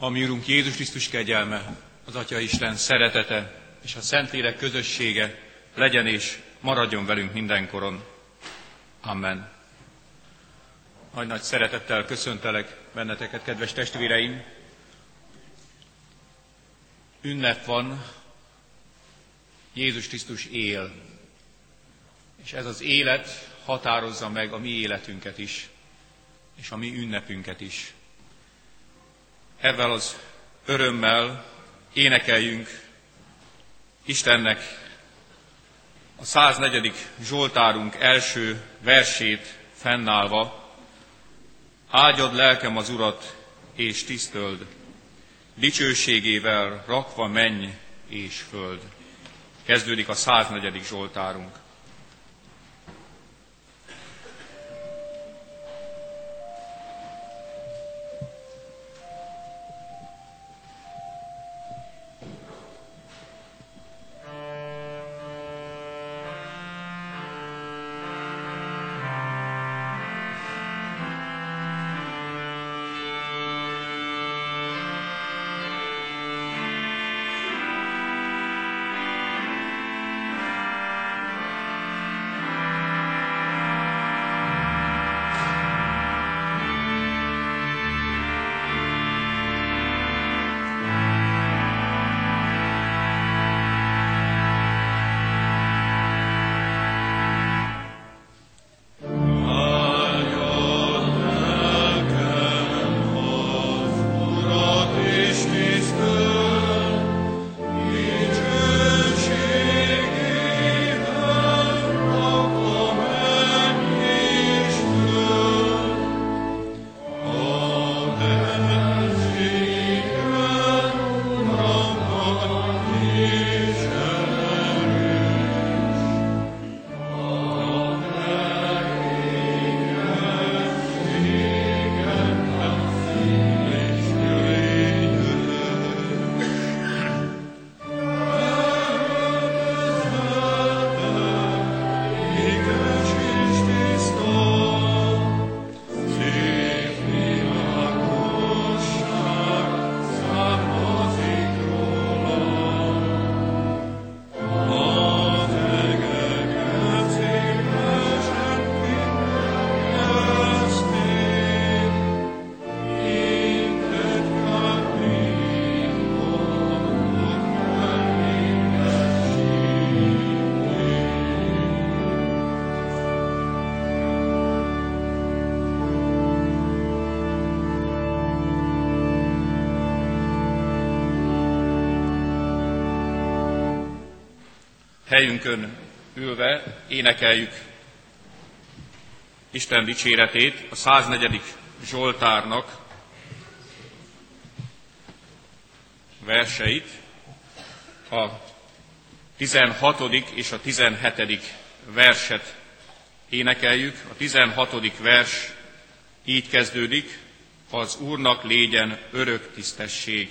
A mi Urunk Jézus Krisztus kegyelme, az Atya Isten szeretete és a Szentlélek közössége legyen és maradjon velünk mindenkoron. Amen. Nagy-nagy szeretettel köszöntelek benneteket, kedves testvéreim. Ünnep van, Jézus Krisztus él, és ez az élet határozza meg a mi életünket is, és a mi ünnepünket is. Ezzel az örömmel énekeljünk Istennek a 104. Zsoltárunk első versét fennállva, áldjad lelkem az Urat, és tisztöld, dicsőségével rakva menj és föld. Kezdődik a 104. Zsoltárunk. Helyünkön ülve énekeljük Isten dicséretét, a 104. Zsoltárnak verseit, a 16. és a 17. verset énekeljük. A 16. vers így kezdődik, az Úrnak légyen örök tisztesség.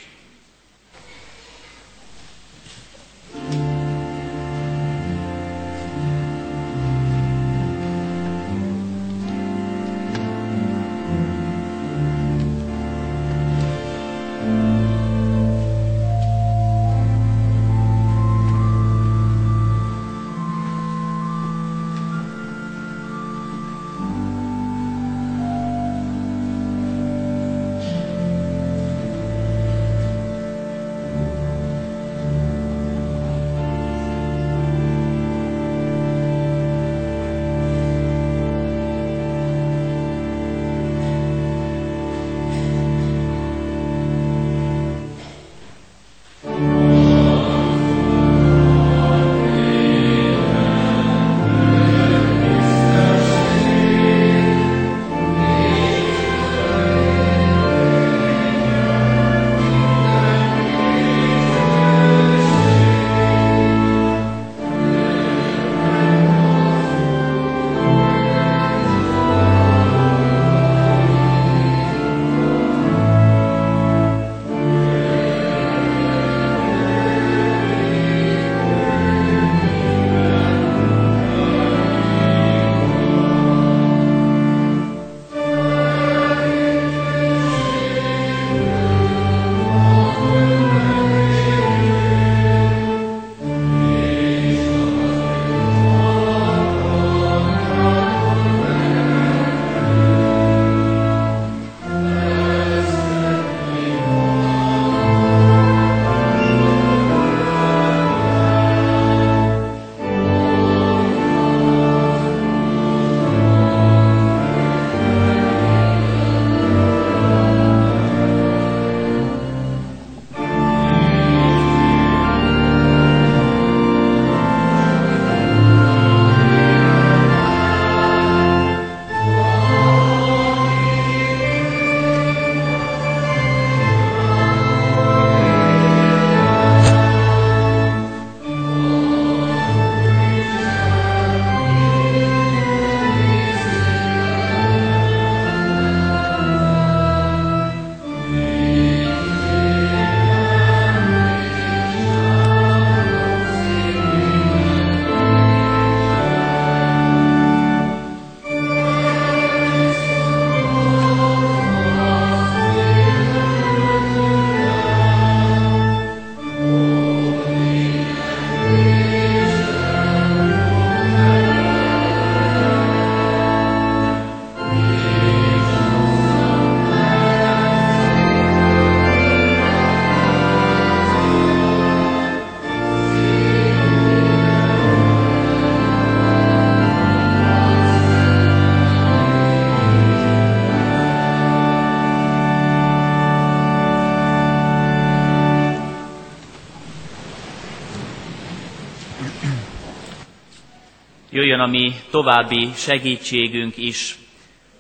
Jöjjön a mi további segítségünk is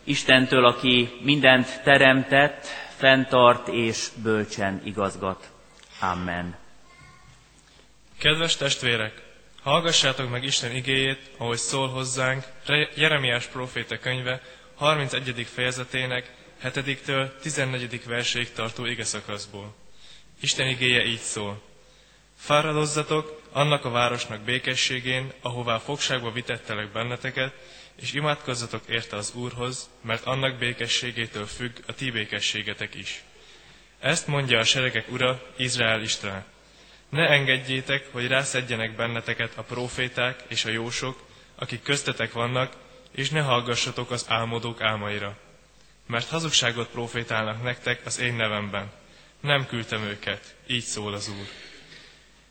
Istentől, aki mindent teremtett, fenntart és bölcsen igazgat. Amen. Kedves testvérek, hallgassátok meg Isten igéjét, ahogy szól hozzánk Jeremiás próféta könyve 31. fejezetének 7-től 14. verséig tartó ige szakaszból. Isten igéje így szól. Fáradozzatok annak a városnak békességén, ahová fogságba vitettelek benneteket, és imádkozzatok érte az Úrhoz, mert annak békességétől függ a ti békességetek is. Ezt mondja a seregek ura, Izrael Isten. Ne engedjétek, hogy rászedjenek benneteket a proféták és a jósok, akik köztetek vannak, és ne hallgassatok az álmodók álmaira. Mert hazugságot profétálnak nektek az én nevemben. Nem küldtem őket, így szól az Úr.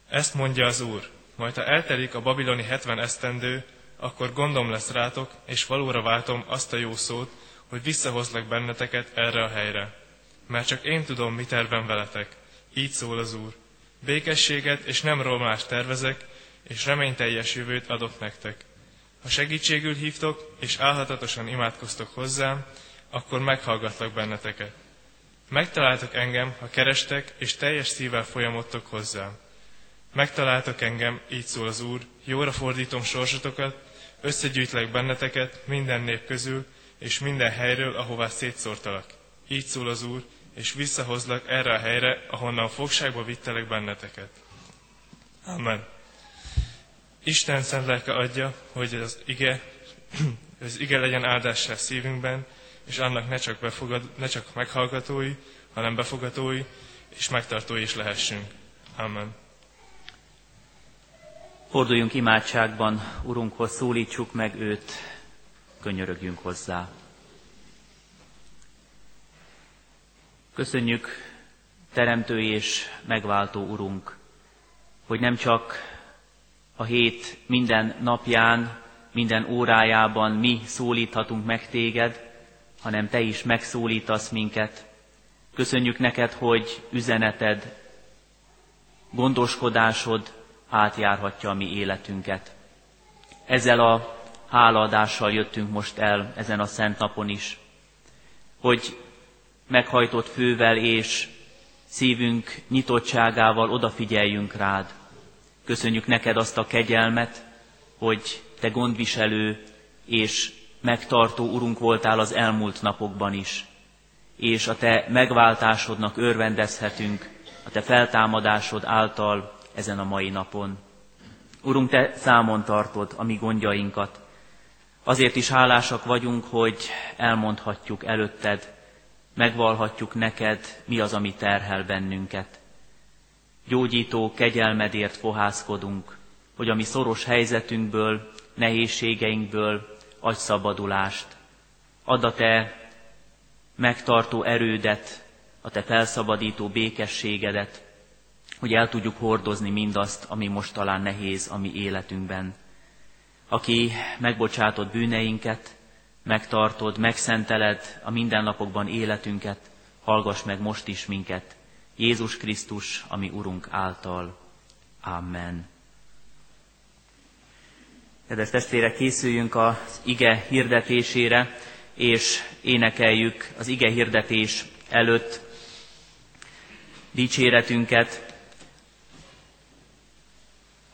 Ezt mondja az Úr, majd ha eltelik a babiloni hetven esztendő, akkor gondom lesz rátok, és valóra váltom azt a jó szót, hogy visszahozlak benneteket erre a helyre. Mert csak én tudom, mi tervem veletek. Így szól az Úr. Békességet és nem romlást tervezek, és reményteljes jövőt adok nektek. Ha segítségül hívtok, és álhatatosan imádkoztok hozzám, akkor meghallgatlak benneteket. Megtaláltok engem, ha kerestek, és teljes szívvel folyamodtok hozzám. Megtaláltok engem, így szól az Úr, jóra fordítom sorsotokat, összegyűjtlek benneteket minden nép közül, és minden helyről, ahová szétszórtalak. Így szól az Úr, és visszahozlak erre a helyre, ahonnan fogságba vittelek benneteket. Amen. Isten szent lelke adja, hogy az ige, az ige legyen áldássá szívünkben, és annak ne csak, befogad, ne csak meghallgatói, hanem befogatói és megtartói is lehessünk. Amen. Forduljunk imádságban, Urunkhoz szólítsuk meg őt, könyörögjünk hozzá. Köszönjük, Teremtő és megváltó Urunk, hogy nem csak a hét minden napján, minden órájában mi szólíthatunk meg téged, hanem te is megszólítasz minket. Köszönjük neked, hogy üzeneted, gondoskodásod átjárhatja a mi életünket. Ezzel a hálaadással jöttünk most el ezen a szent napon is, hogy meghajtott fővel és szívünk nyitottságával odafigyeljünk rád. Köszönjük neked azt a kegyelmet, hogy te gondviselő és megtartó Urunk voltál az elmúlt napokban is, és a te megváltásodnak örvendezhetünk, a te feltámadásod által ezen a mai napon. Urunk, Te számon tartod a mi gondjainkat. Azért is hálásak vagyunk, hogy elmondhatjuk előtted, megvalhatjuk neked, mi az, ami terhel bennünket. Gyógyító kegyelmedért fohászkodunk, hogy a mi szoros helyzetünkből, nehézségeinkből adj szabadulást. Add a Te megtartó erődet, a Te felszabadító békességedet, hogy el tudjuk hordozni mindazt, ami most talán nehéz a mi életünkben. Aki megbocsátott bűneinket, megtartod, megszenteled a mindennapokban életünket, hallgass meg most is minket, Jézus Krisztus, ami Urunk által. Amen. Kedves testvérek, készüljünk az ige hirdetésére, és énekeljük az ige hirdetés előtt dicséretünket,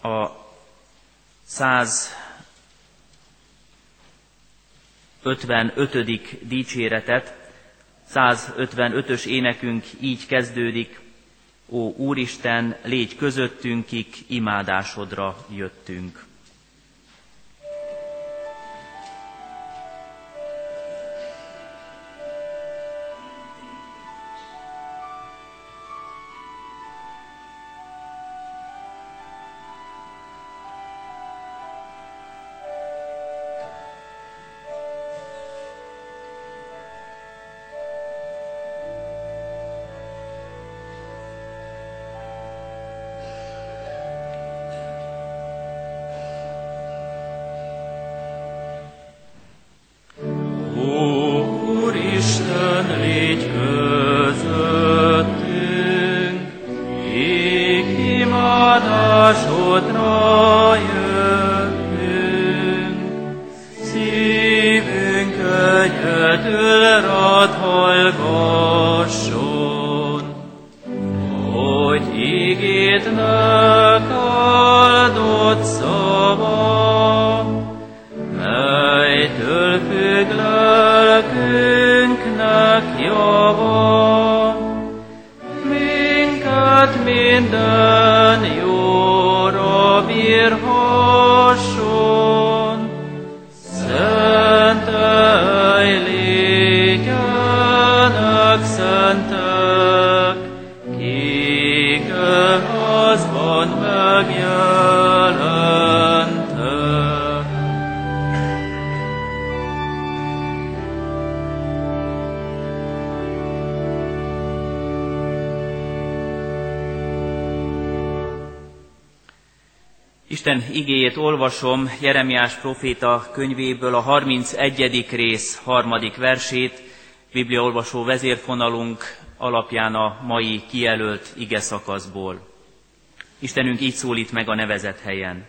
a 155. dicséretet, 155-ös énekünk így kezdődik, Ó Úristen, légy közöttünk, kik imádásodra jöttünk. Igéjét olvasom Jeremiás proféta könyvéből a 31. rész harmadik versét, Bibliaolvasó vezérfonalunk alapján a mai kijelölt ige szakaszból. Istenünk így szólít meg a nevezett helyen.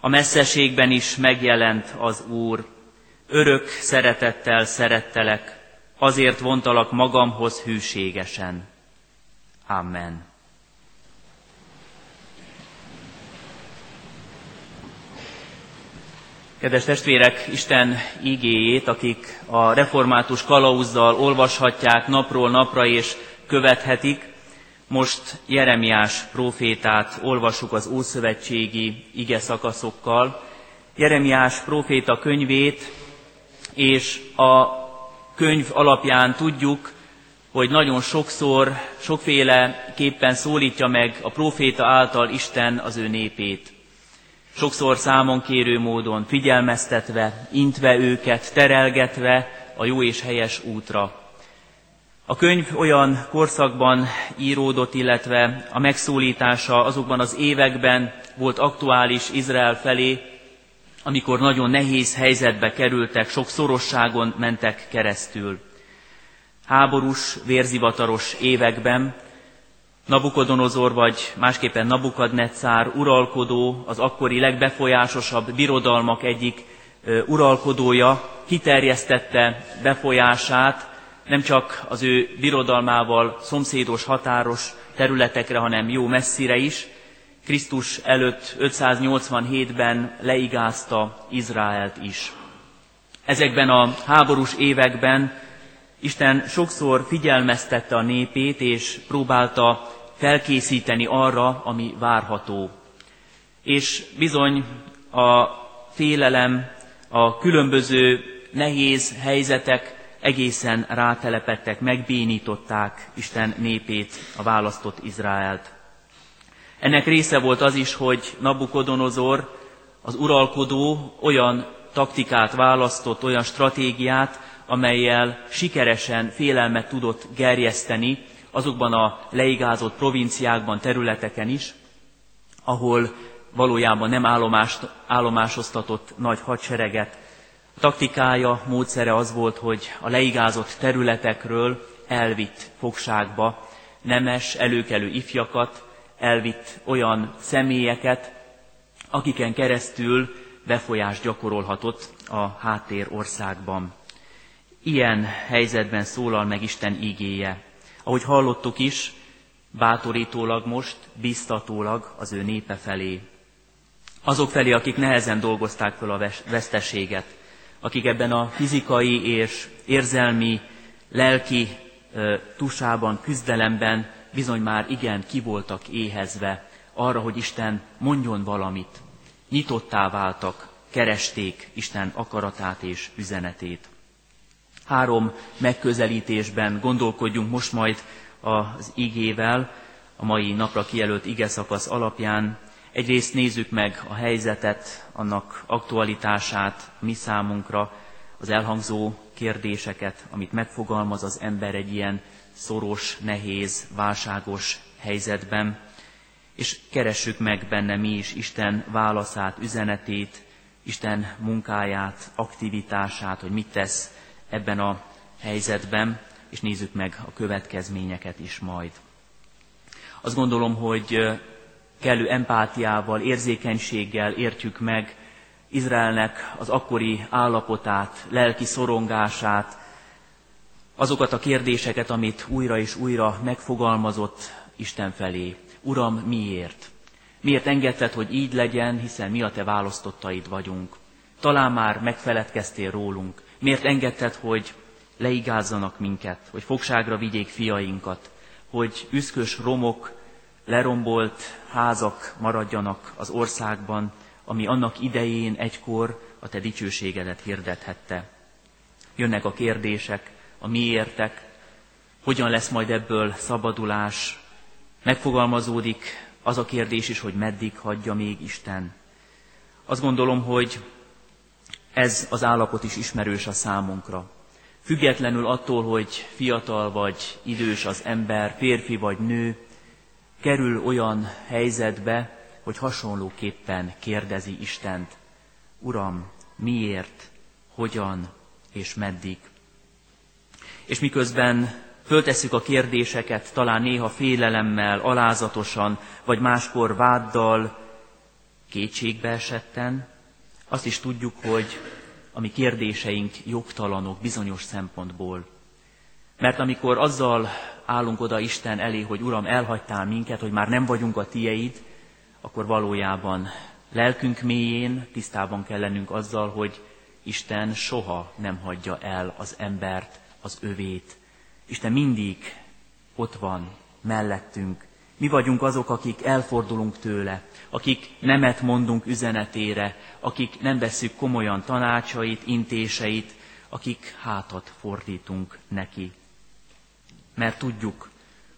A messzeségben is megjelent az Úr, örök szeretettel szerettelek, azért vontalak magamhoz hűségesen. Amen. Kedves testvérek, Isten igéjét, akik a református kalauzzal olvashatják napról napra és követhetik, most Jeremiás profétát olvassuk az Ószövetségi ige szakaszokkal. Jeremiás proféta könyvét, és a könyv alapján tudjuk, hogy nagyon sokszor, sokféleképpen szólítja meg a proféta által Isten az ő népét sokszor számon kérő módon figyelmeztetve, intve őket, terelgetve a jó és helyes útra. A könyv olyan korszakban íródott, illetve a megszólítása azokban az években volt aktuális Izrael felé, amikor nagyon nehéz helyzetbe kerültek, sok szorosságon mentek keresztül. Háborús, vérzivataros években, Nabukodonozor vagy másképpen Nabukadnetszár uralkodó, az akkori legbefolyásosabb birodalmak egyik uralkodója kiterjesztette befolyását nem csak az ő birodalmával szomszédos határos területekre, hanem jó messzire is. Krisztus előtt 587-ben leigázta Izraelt is. Ezekben a háborús években Isten sokszor figyelmeztette a népét, és próbálta felkészíteni arra, ami várható. És bizony a félelem, a különböző nehéz helyzetek egészen rátelepettek, megbénították Isten népét, a választott Izraelt. Ennek része volt az is, hogy Nabukodonozor, az uralkodó olyan taktikát választott, olyan stratégiát, amelyel sikeresen félelmet tudott gerjeszteni azokban a leigázott provinciákban, területeken is, ahol valójában nem állomást, állomásoztatott nagy hadsereget. A taktikája, módszere az volt, hogy a leigázott területekről elvitt fogságba nemes, előkelő ifjakat, elvitt olyan személyeket, akiken keresztül befolyást gyakorolhatott a háttér országban. Ilyen helyzetben szólal meg Isten ígéje. Ahogy hallottuk is, bátorítólag most, biztatólag az ő népe felé. Azok felé, akik nehezen dolgozták fel a veszteséget, akik ebben a fizikai és érzelmi, lelki tusában, küzdelemben bizony már igen kivoltak éhezve arra, hogy Isten mondjon valamit. Nyitottá váltak, keresték Isten akaratát és üzenetét. Három megközelítésben gondolkodjunk most majd az igével, a mai napra kijelölt ige szakasz alapján. Egyrészt nézzük meg a helyzetet, annak aktualitását mi számunkra, az elhangzó kérdéseket, amit megfogalmaz az ember egy ilyen szoros, nehéz, válságos helyzetben, és keressük meg benne mi is Isten válaszát, üzenetét, Isten munkáját, aktivitását, hogy mit tesz ebben a helyzetben, és nézzük meg a következményeket is majd. Azt gondolom, hogy kellő empátiával, érzékenységgel értjük meg Izraelnek az akkori állapotát, lelki szorongását, azokat a kérdéseket, amit újra és újra megfogalmazott Isten felé. Uram, miért? Miért engedted, hogy így legyen, hiszen mi a te választottaid vagyunk? Talán már megfeledkeztél rólunk. Miért engedted, hogy leigázzanak minket, hogy fogságra vigyék fiainkat, hogy üszkös romok, lerombolt házak maradjanak az országban, ami annak idején egykor a te dicsőségedet hirdethette. Jönnek a kérdések, a miértek, hogyan lesz majd ebből szabadulás, megfogalmazódik az a kérdés is, hogy meddig hagyja még Isten. Azt gondolom, hogy ez az állapot is ismerős a számunkra. Függetlenül attól, hogy fiatal vagy idős az ember, férfi vagy nő, kerül olyan helyzetbe, hogy hasonlóképpen kérdezi Istent, Uram, miért, hogyan és meddig. És miközben föltesszük a kérdéseket, talán néha félelemmel, alázatosan, vagy máskor váddal, kétségbe esetten, azt is tudjuk, hogy a mi kérdéseink jogtalanok bizonyos szempontból. Mert amikor azzal állunk oda Isten elé, hogy Uram, elhagytál minket, hogy már nem vagyunk a tieid, akkor valójában lelkünk mélyén tisztában kell lennünk azzal, hogy Isten soha nem hagyja el az embert, az övét. Isten mindig ott van, mellettünk. Mi vagyunk azok, akik elfordulunk tőle, akik nemet mondunk üzenetére, akik nem veszük komolyan tanácsait, intéseit, akik hátat fordítunk neki. Mert tudjuk,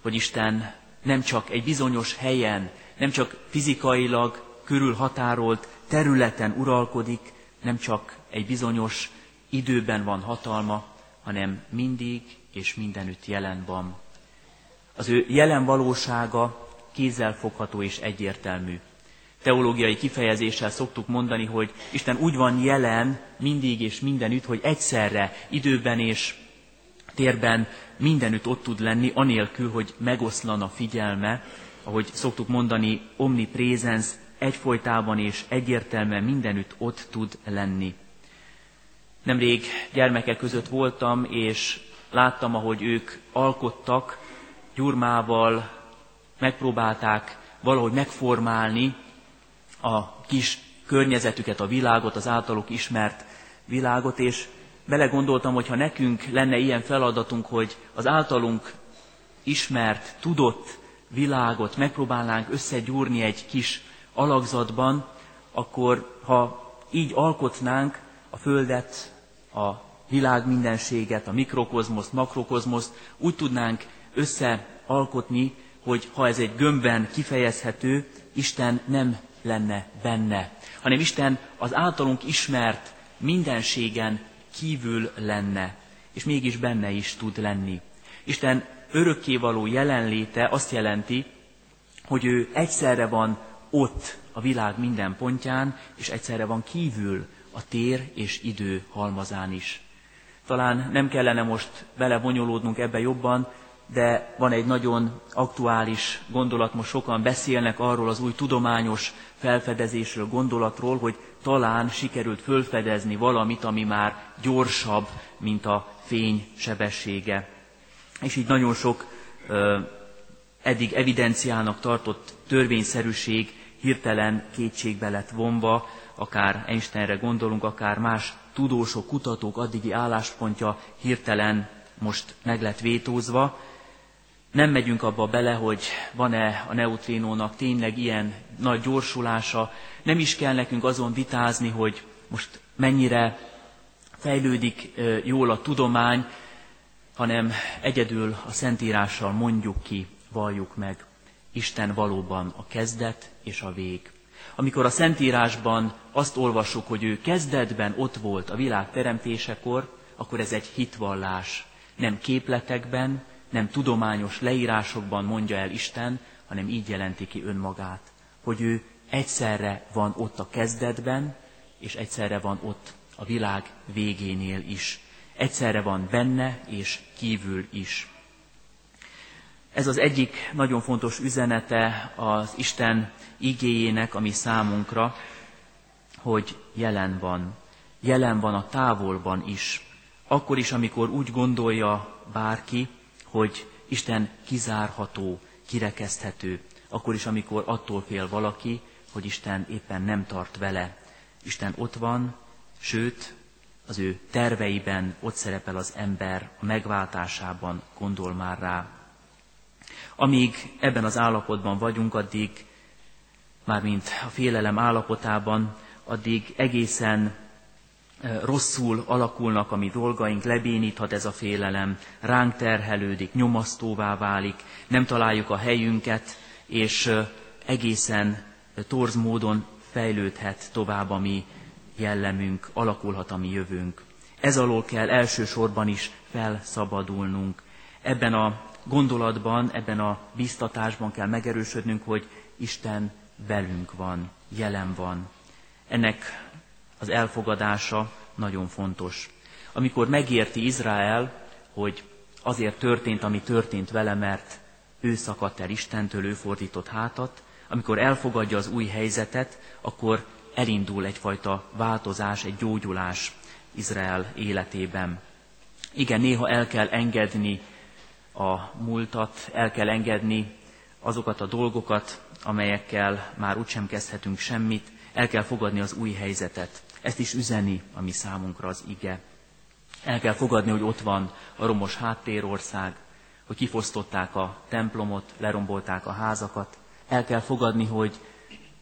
hogy Isten nem csak egy bizonyos helyen, nem csak fizikailag körülhatárolt területen uralkodik, nem csak egy bizonyos időben van hatalma, hanem mindig és mindenütt jelen van. Az ő jelen valósága kézzelfogható és egyértelmű. Teológiai kifejezéssel szoktuk mondani, hogy Isten úgy van jelen mindig és mindenütt, hogy egyszerre, időben és térben mindenütt ott tud lenni, anélkül, hogy megoszlan a figyelme, ahogy szoktuk mondani, omnipresens, egyfolytában és egyértelműen mindenütt ott tud lenni. Nemrég gyermekek között voltam, és láttam, ahogy ők alkottak, gyurmával megpróbálták valahogy megformálni a kis környezetüket, a világot, az általuk ismert világot, és belegondoltam, hogy ha nekünk lenne ilyen feladatunk, hogy az általunk ismert, tudott világot megpróbálnánk összegyúrni egy kis alakzatban, akkor ha így alkotnánk a Földet, a világ mindenséget, a mikrokozmoszt, makrokozmoszt, úgy tudnánk összealkotni, hogy ha ez egy gömbben kifejezhető, Isten nem lenne benne, hanem Isten az általunk ismert mindenségen kívül lenne, és mégis benne is tud lenni. Isten örökkévaló jelenléte azt jelenti, hogy ő egyszerre van ott a világ minden pontján, és egyszerre van kívül a tér és idő halmazán is. Talán nem kellene most belebonyolódnunk ebbe jobban, de van egy nagyon aktuális gondolat, most sokan beszélnek arról az új tudományos felfedezésről, gondolatról, hogy talán sikerült fölfedezni valamit, ami már gyorsabb, mint a fény sebessége. És így nagyon sok ö, eddig evidenciának tartott törvényszerűség hirtelen kétségbe lett vonva, akár Einsteinre gondolunk, akár más tudósok, kutatók addigi álláspontja hirtelen most meg lett vétózva. Nem megyünk abba bele, hogy van-e a neutrinónak tényleg ilyen nagy gyorsulása. Nem is kell nekünk azon vitázni, hogy most mennyire fejlődik jól a tudomány, hanem egyedül a Szentírással mondjuk ki, valljuk meg. Isten valóban a kezdet és a vég. Amikor a Szentírásban azt olvassuk, hogy ő kezdetben ott volt a világ teremtésekor, akkor ez egy hitvallás. Nem képletekben, nem tudományos leírásokban mondja el Isten, hanem így jelenti ki önmagát, hogy ő egyszerre van ott a kezdetben, és egyszerre van ott a világ végénél is. Egyszerre van benne és kívül is. Ez az egyik nagyon fontos üzenete az Isten igéjének, ami számunkra, hogy jelen van. Jelen van a távolban is. Akkor is, amikor úgy gondolja bárki, hogy Isten kizárható, kirekeszthető, akkor is, amikor attól fél valaki, hogy Isten éppen nem tart vele. Isten ott van, sőt, az ő terveiben ott szerepel az ember, a megváltásában gondol már rá. Amíg ebben az állapotban vagyunk, addig, mármint a félelem állapotában, addig egészen rosszul alakulnak a mi dolgaink, lebéníthat ez a félelem, ránk terhelődik, nyomasztóvá válik, nem találjuk a helyünket, és egészen torz módon fejlődhet tovább a mi jellemünk, alakulhat a mi jövőnk. Ez alól kell elsősorban is felszabadulnunk. Ebben a gondolatban, ebben a biztatásban kell megerősödnünk, hogy Isten velünk van, jelen van. Ennek az elfogadása nagyon fontos. Amikor megérti Izrael, hogy azért történt, ami történt vele, mert ő szakadt el Istentől, ő fordított hátat, amikor elfogadja az új helyzetet, akkor elindul egyfajta változás, egy gyógyulás Izrael életében. Igen, néha el kell engedni a múltat, el kell engedni azokat a dolgokat, amelyekkel már úgysem kezdhetünk semmit, el kell fogadni az új helyzetet. Ezt is üzeni a mi számunkra az ige. El kell fogadni, hogy ott van a romos háttérország, hogy kifosztották a templomot, lerombolták a házakat. El kell fogadni, hogy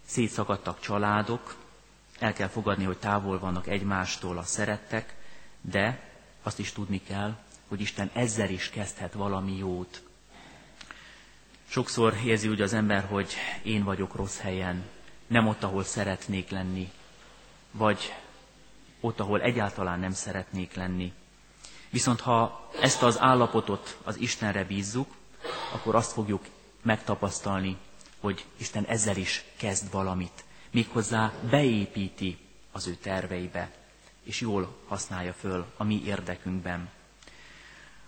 szétszakadtak családok, el kell fogadni, hogy távol vannak egymástól a szerettek, de azt is tudni kell, hogy Isten ezzel is kezdhet valami jót. Sokszor érzi úgy az ember, hogy én vagyok rossz helyen, nem ott, ahol szeretnék lenni, vagy ott, ahol egyáltalán nem szeretnék lenni. Viszont ha ezt az állapotot az Istenre bízzuk, akkor azt fogjuk megtapasztalni, hogy Isten ezzel is kezd valamit. Méghozzá beépíti az ő terveibe, és jól használja föl a mi érdekünkben.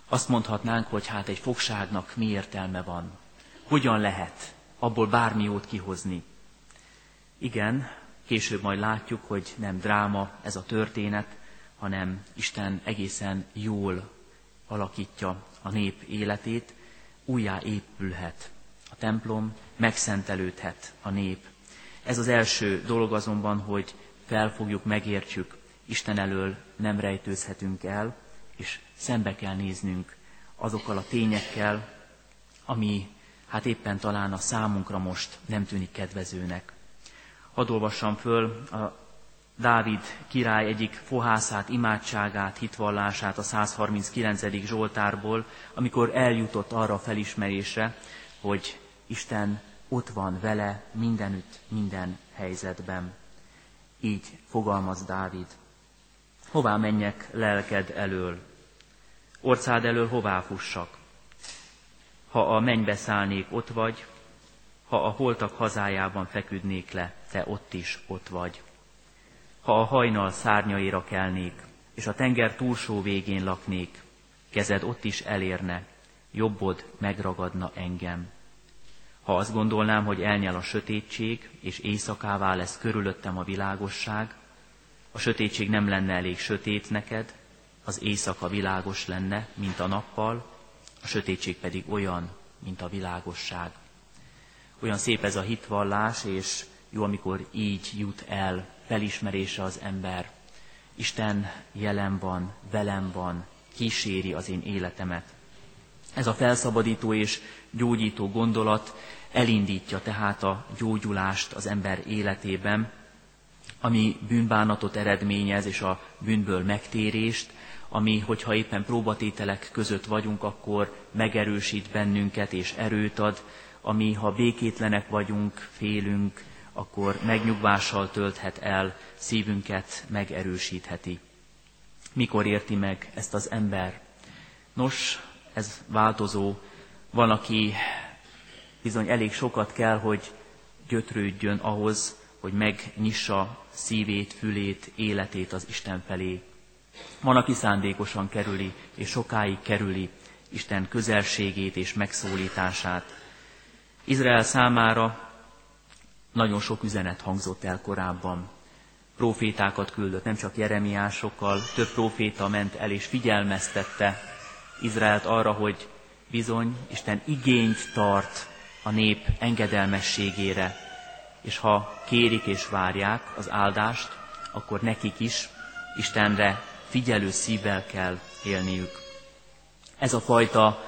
Azt mondhatnánk, hogy hát egy fogságnak mi értelme van, hogyan lehet abból bármi jót kihozni. Igen, Később majd látjuk, hogy nem dráma ez a történet, hanem Isten egészen jól alakítja a nép életét, újjá épülhet a templom, megszentelődhet a nép. Ez az első dolog azonban, hogy felfogjuk, megértsük, Isten elől nem rejtőzhetünk el, és szembe kell néznünk azokkal a tényekkel, ami hát éppen talán a számunkra most nem tűnik kedvezőnek. Hadd olvassam föl a Dávid király egyik fohászát, imádságát, hitvallását a 139. Zsoltárból, amikor eljutott arra a felismerésre, hogy Isten ott van vele mindenütt, minden helyzetben. Így fogalmaz Dávid. Hová menjek lelked elől? Orcád elől hová fussak? Ha a mennybe szállnék, ott vagy, ha a holtak hazájában feküdnék le, te ott is ott vagy. Ha a hajnal szárnyaira kelnék, és a tenger túlsó végén laknék, kezed ott is elérne, jobbod megragadna engem. Ha azt gondolnám, hogy elnyel a sötétség, és éjszakává lesz körülöttem a világosság, a sötétség nem lenne elég sötét neked, az éjszaka világos lenne, mint a nappal, a sötétség pedig olyan, mint a világosság. Olyan szép ez a hitvallás, és jó, amikor így jut el felismerése az ember. Isten jelen van, velem van, kíséri az én életemet. Ez a felszabadító és gyógyító gondolat elindítja tehát a gyógyulást az ember életében, ami bűnbánatot eredményez, és a bűnből megtérést, ami, hogyha éppen próbatételek között vagyunk, akkor megerősít bennünket és erőt ad, ami, ha békétlenek vagyunk, félünk, akkor megnyugvással tölthet el, szívünket megerősítheti. Mikor érti meg ezt az ember? Nos, ez változó. Van, aki bizony elég sokat kell, hogy gyötrődjön ahhoz, hogy megnyissa szívét, fülét, életét az Isten felé. Van, aki szándékosan kerüli, és sokáig kerüli Isten közelségét és megszólítását. Izrael számára nagyon sok üzenet hangzott el korábban. Profétákat küldött, nem csak Jeremiásokkal, több proféta ment el és figyelmeztette Izraelt arra, hogy bizony Isten igényt tart a nép engedelmességére, és ha kérik és várják az áldást, akkor nekik is Istenre figyelő szívvel kell élniük. Ez a fajta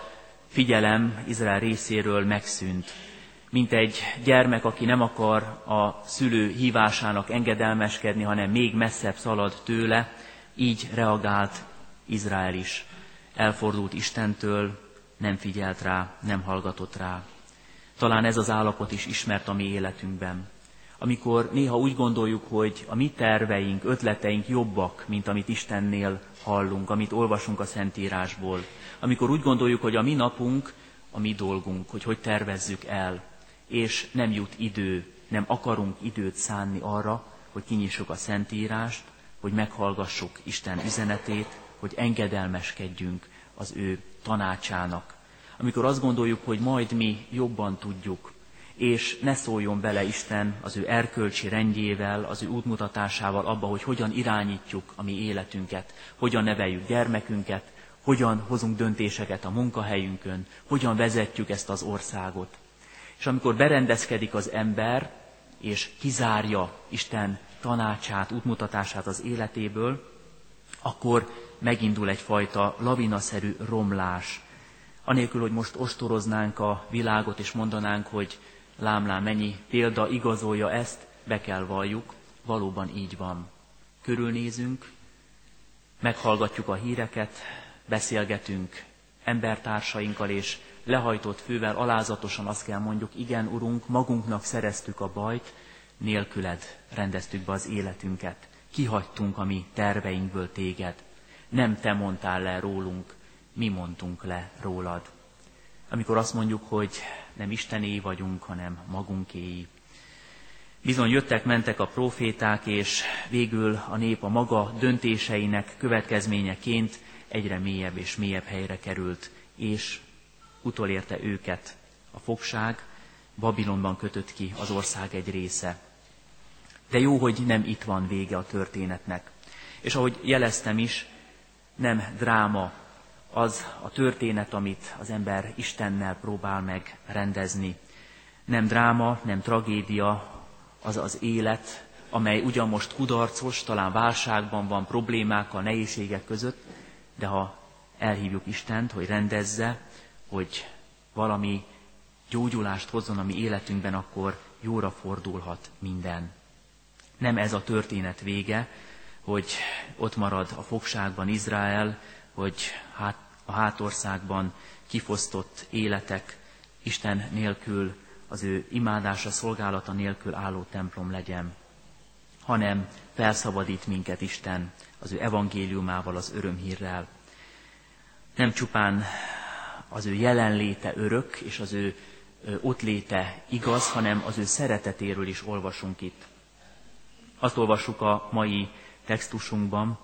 figyelem Izrael részéről megszűnt. Mint egy gyermek, aki nem akar a szülő hívásának engedelmeskedni, hanem még messzebb szalad tőle, így reagált Izrael is. Elfordult Istentől, nem figyelt rá, nem hallgatott rá. Talán ez az állapot is ismert a mi életünkben. Amikor néha úgy gondoljuk, hogy a mi terveink, ötleteink jobbak, mint amit Istennél hallunk, amit olvasunk a Szentírásból. Amikor úgy gondoljuk, hogy a mi napunk, a mi dolgunk, hogy hogy tervezzük el, és nem jut idő, nem akarunk időt szánni arra, hogy kinyissuk a Szentírást, hogy meghallgassuk Isten üzenetét, hogy engedelmeskedjünk az ő tanácsának. Amikor azt gondoljuk, hogy majd mi jobban tudjuk, és ne szóljon bele Isten az ő erkölcsi rendjével, az ő útmutatásával abba, hogy hogyan irányítjuk a mi életünket, hogyan neveljük gyermekünket, hogyan hozunk döntéseket a munkahelyünkön, hogyan vezetjük ezt az országot. És amikor berendezkedik az ember, és kizárja Isten tanácsát, útmutatását az életéből, akkor megindul egyfajta lavinaszerű romlás. Anélkül, hogy most ostoroznánk a világot, és mondanánk, hogy lámlám mennyi példa igazolja ezt, be kell valljuk, valóban így van. Körülnézünk, meghallgatjuk a híreket, beszélgetünk embertársainkkal, és lehajtott fővel alázatosan azt kell mondjuk, igen, Urunk, magunknak szereztük a bajt, nélküled rendeztük be az életünket. Kihagytunk a mi terveinkből téged. Nem te mondtál le rólunk, mi mondtunk le rólad. Amikor azt mondjuk, hogy nem Istené vagyunk, hanem magunkéi. Bizony jöttek, mentek a proféták, és végül a nép a maga döntéseinek következményeként egyre mélyebb és mélyebb helyre került, és utolérte őket a fogság, Babilonban kötött ki az ország egy része. De jó, hogy nem itt van vége a történetnek. És ahogy jeleztem is, nem dráma az a történet, amit az ember Istennel próbál meg rendezni. Nem dráma, nem tragédia az az élet, amely ugyan most kudarcos, talán válságban van, problémákkal, nehézségek között, de ha elhívjuk Istent, hogy rendezze, hogy valami gyógyulást hozzon a mi életünkben, akkor jóra fordulhat minden. Nem ez a történet vége, hogy ott marad a fogságban Izrael, hogy hát, a hátországban kifosztott életek Isten nélkül, az ő imádása, szolgálata nélkül álló templom legyen, hanem felszabadít minket Isten az ő evangéliumával, az örömhírrel. Nem csupán az ő jelenléte örök, és az ő ott léte igaz, hanem az ő szeretetéről is olvasunk itt. Azt olvassuk a mai textusunkban,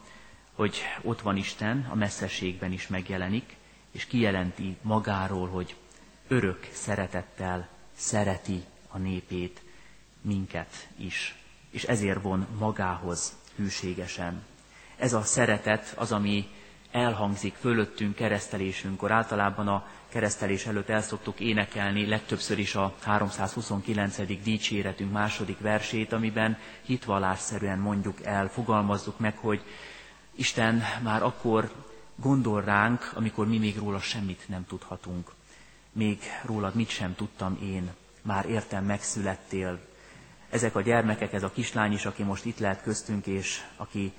hogy ott van Isten, a messzességben is megjelenik, és kijelenti magáról, hogy örök szeretettel szereti a népét, minket is, és ezért von magához hűségesen. Ez a szeretet az, ami elhangzik fölöttünk keresztelésünkkor. Általában a keresztelés előtt el szoktuk énekelni legtöbbször is a 329. dicséretünk második versét, amiben hitvallásszerűen mondjuk el, fogalmazzuk meg, hogy Isten már akkor gondol ránk, amikor mi még róla semmit nem tudhatunk. Még rólad mit sem tudtam én, már értem megszülettél. Ezek a gyermekek, ez a kislány is, aki most itt lehet köztünk, és aki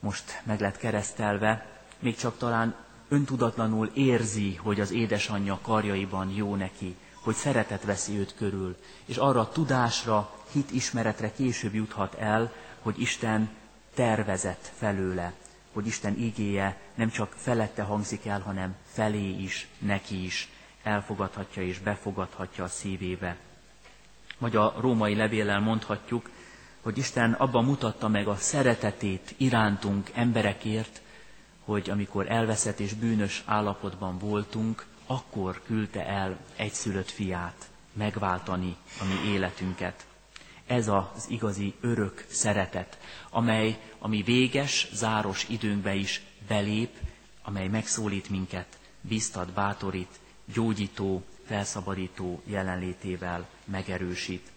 most meg lett keresztelve, még csak talán öntudatlanul érzi, hogy az édesanyja karjaiban jó neki, hogy szeretet veszi őt körül, és arra a tudásra, hit ismeretre később juthat el, hogy Isten tervezett felőle, hogy Isten igéje nem csak felette hangzik el, hanem felé is, neki is elfogadhatja és befogadhatja a szívébe. Vagy a római levéllel mondhatjuk, hogy Isten abban mutatta meg a szeretetét irántunk emberekért, hogy amikor elveszett és bűnös állapotban voltunk, akkor küldte el egyszülött fiát megváltani a mi életünket. Ez az igazi örök szeretet, amely a mi véges, záros időnkbe is belép, amely megszólít minket, biztat, bátorít, gyógyító, felszabadító jelenlétével megerősít.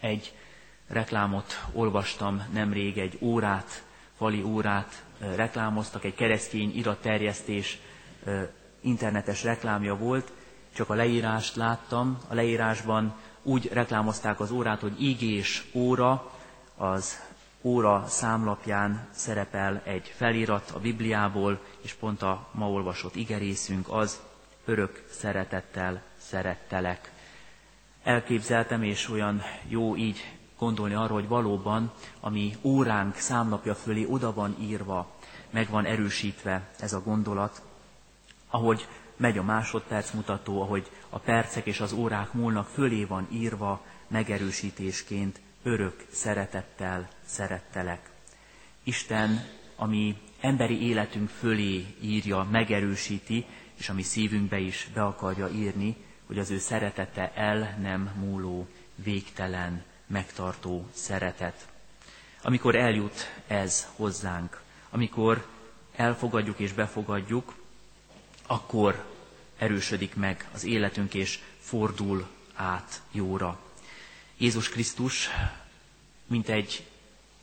Egy reklámot olvastam nemrég, egy órát, fali órát reklámoztak, egy keresztény iratterjesztés internetes reklámja volt, csak a leírást láttam. A leírásban úgy reklámozták az órát, hogy igés óra, az óra számlapján szerepel egy felirat a Bibliából, és pont a ma olvasott igerészünk az, örök szeretettel szerettelek. Elképzeltem, és olyan jó így gondolni arra, hogy valóban, ami óránk számlapja fölé oda van írva, meg van erősítve ez a gondolat, ahogy megy a másodperc mutató, ahogy a percek és az órák múlnak, fölé van írva megerősítésként, örök szeretettel szerettelek. Isten, ami emberi életünk fölé írja, megerősíti, és ami szívünkbe is be akarja írni, hogy az ő szeretete el nem múló, végtelen, megtartó szeretet. Amikor eljut ez hozzánk, amikor elfogadjuk és befogadjuk, akkor erősödik meg az életünk, és fordul át jóra. Jézus Krisztus mint egy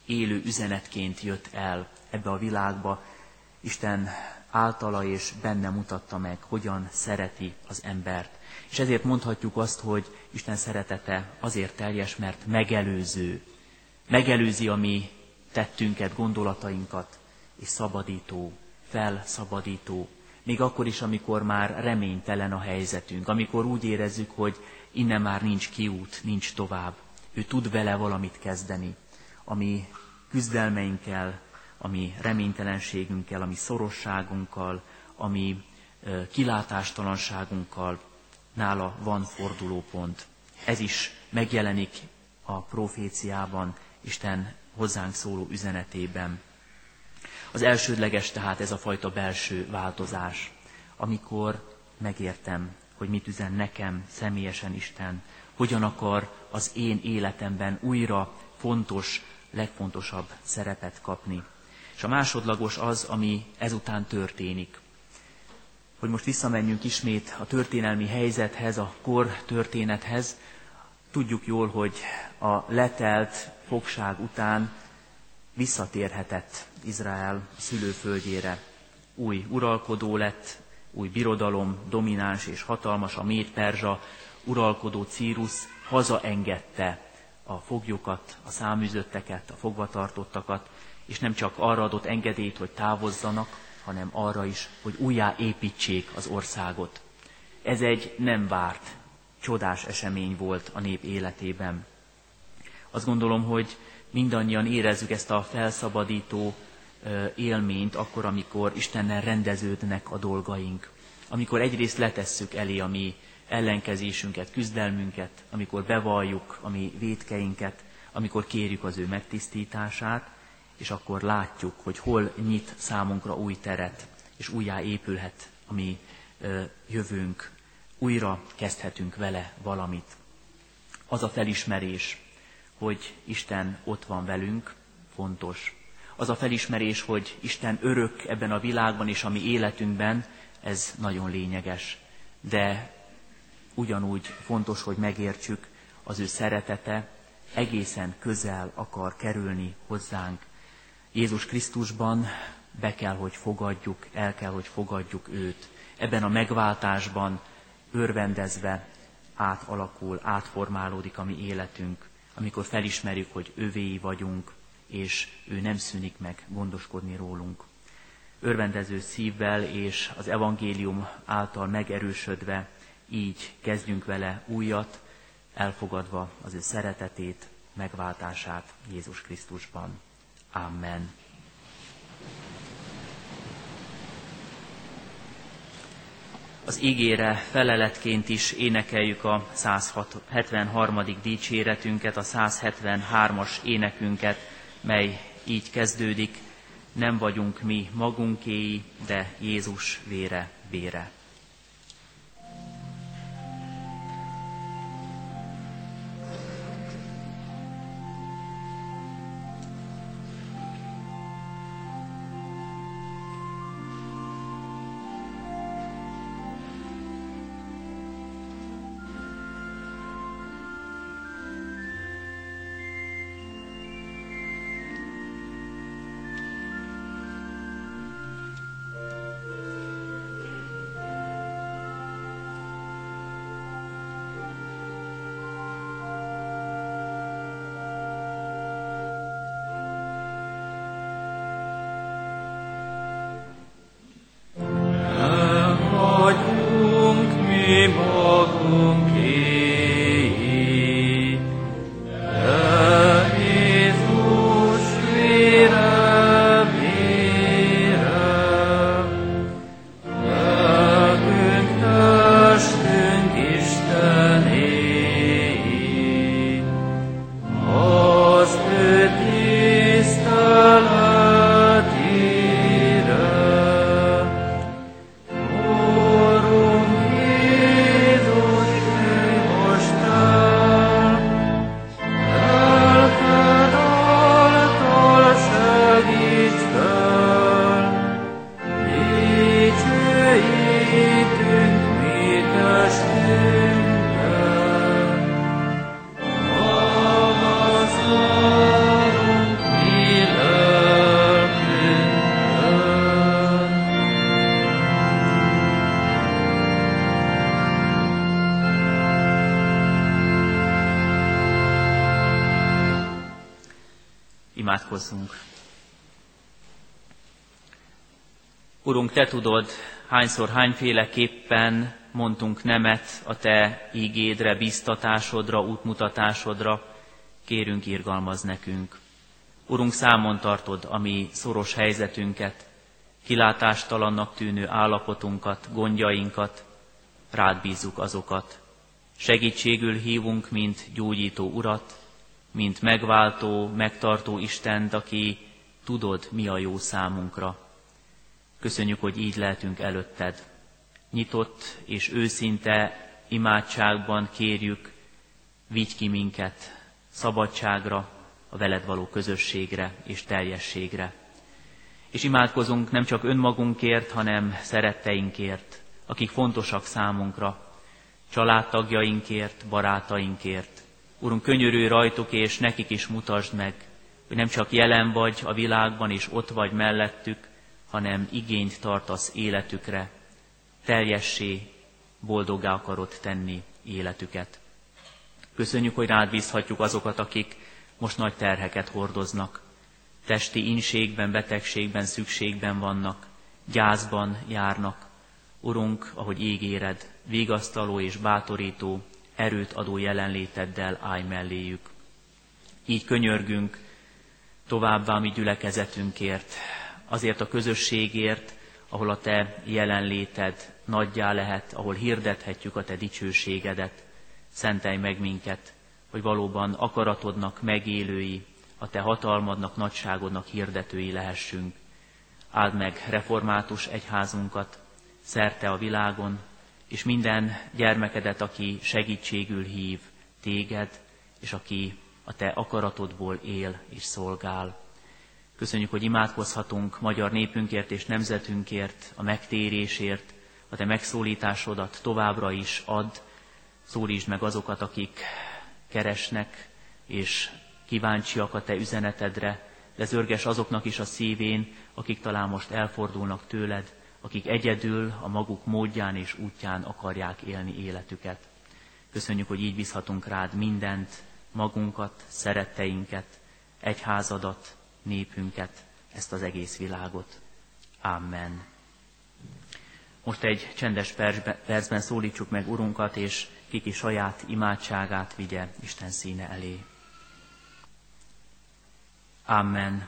élő üzenetként jött el ebbe a világba, Isten általa és benne mutatta meg, hogyan szereti az embert. És ezért mondhatjuk azt, hogy Isten szeretete azért teljes, mert megelőző. Megelőzi a mi tettünket, gondolatainkat, és szabadító, felszabadító. Még akkor is, amikor már reménytelen a helyzetünk, amikor úgy érezzük, hogy innen már nincs kiút, nincs tovább. Ő tud vele valamit kezdeni, ami küzdelmeinkkel, ami reménytelenségünkkel, ami szorosságunkkal, ami kilátástalanságunkkal nála van fordulópont. Ez is megjelenik a proféciában, Isten hozzánk szóló üzenetében. Az elsődleges tehát ez a fajta belső változás, amikor megértem, hogy mit üzen nekem személyesen Isten, hogyan akar az én életemben újra fontos, legfontosabb szerepet kapni. És a másodlagos az, ami ezután történik. Hogy most visszamenjünk ismét a történelmi helyzethez, a kor történethez, tudjuk jól, hogy a letelt fogság után visszatérhetett Izrael szülőföldjére. Új uralkodó lett, új birodalom, domináns és hatalmas, a Méd Perzsa uralkodó Círus hazaengedte a foglyokat, a száműzötteket, a fogvatartottakat, és nem csak arra adott engedélyt, hogy távozzanak, hanem arra is, hogy újjá építsék az országot. Ez egy nem várt, csodás esemény volt a nép életében. Azt gondolom, hogy mindannyian érezzük ezt a felszabadító élményt akkor, amikor Istennel rendeződnek a dolgaink. Amikor egyrészt letesszük elé a mi ellenkezésünket, küzdelmünket, amikor bevalljuk a mi védkeinket, amikor kérjük az ő megtisztítását, és akkor látjuk, hogy hol nyit számunkra új teret, és újjá épülhet a mi jövőnk, újra kezdhetünk vele valamit. Az a felismerés, hogy Isten ott van velünk, fontos. Az a felismerés, hogy Isten örök ebben a világban és a mi életünkben, ez nagyon lényeges. De ugyanúgy fontos, hogy megértsük, az ő szeretete egészen közel akar kerülni hozzánk. Jézus Krisztusban be kell, hogy fogadjuk, el kell, hogy fogadjuk őt. Ebben a megváltásban örvendezve átalakul, átformálódik a mi életünk, amikor felismerjük, hogy övéi vagyunk, és ő nem szűnik meg gondoskodni rólunk. Örvendező szívvel és az evangélium által megerősödve így kezdjünk vele újat, elfogadva az ő szeretetét, megváltását Jézus Krisztusban. Amen. Az ígére feleletként is énekeljük a 173. dicséretünket, a 173-as énekünket, mely így kezdődik, nem vagyunk mi magunkéi, de Jézus vére vére. Imádkozzunk! Urunk, Te tudod, hányszor, hányféleképpen mondtunk nemet a Te ígédre, biztatásodra, útmutatásodra, kérünk irgalmaz nekünk. Urunk, számon tartod a mi szoros helyzetünket, kilátástalannak tűnő állapotunkat, gondjainkat, rád bízzuk azokat. Segítségül hívunk, mint gyógyító urat, mint megváltó, megtartó Istent, aki tudod, mi a jó számunkra. Köszönjük, hogy így lehetünk előtted. Nyitott és őszinte imádságban kérjük, vigy ki minket szabadságra, a veled való közösségre és teljességre. És imádkozunk nem csak önmagunkért, hanem szeretteinkért, akik fontosak számunkra, családtagjainkért, barátainkért, Urunk, könyörülj rajtuk, és nekik is mutasd meg, hogy nem csak jelen vagy a világban, és ott vagy mellettük, hanem igényt tartasz életükre, teljessé, boldoggá akarod tenni életüket. Köszönjük, hogy rád bízhatjuk azokat, akik most nagy terheket hordoznak, testi inségben, betegségben, szükségben vannak, gyászban járnak. Urunk, ahogy ígéred, vigasztaló és bátorító, erőt adó jelenléteddel állj melléjük. Így könyörgünk továbbá mi gyülekezetünkért, azért a közösségért, ahol a Te jelenléted nagyjá lehet, ahol hirdethetjük a Te dicsőségedet. Szentelj meg minket, hogy valóban akaratodnak megélői, a Te hatalmadnak, nagyságodnak hirdetői lehessünk. Áld meg református egyházunkat szerte a világon, és minden gyermekedet, aki segítségül hív téged, és aki a te akaratodból él és szolgál. Köszönjük, hogy imádkozhatunk magyar népünkért és nemzetünkért, a megtérésért, a te megszólításodat továbbra is add, szólítsd meg azokat, akik keresnek, és kíváncsiak a te üzenetedre, de zörges azoknak is a szívén, akik talán most elfordulnak tőled, akik egyedül a maguk módján és útján akarják élni életüket. Köszönjük, hogy így bízhatunk rád mindent, magunkat, szeretteinket, egyházadat, népünket, ezt az egész világot. Amen. Most egy csendes percben szólítsuk meg Urunkat, és kiki saját imádságát vigye Isten színe elé. Amen.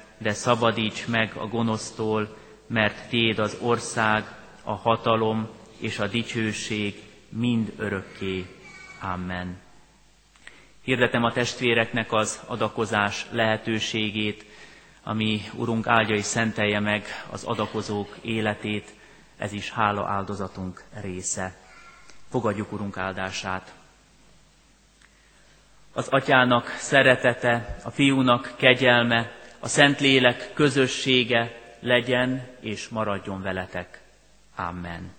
de szabadíts meg a gonosztól, mert Téd az ország, a hatalom és a dicsőség mind örökké. Amen. Hirdetem a testvéreknek az adakozás lehetőségét, ami Urunk áldja és szentelje meg az adakozók életét, ez is hála áldozatunk része. Fogadjuk Urunk áldását. Az atyának szeretete, a fiúnak kegyelme, a Szentlélek közössége legyen és maradjon veletek. Amen.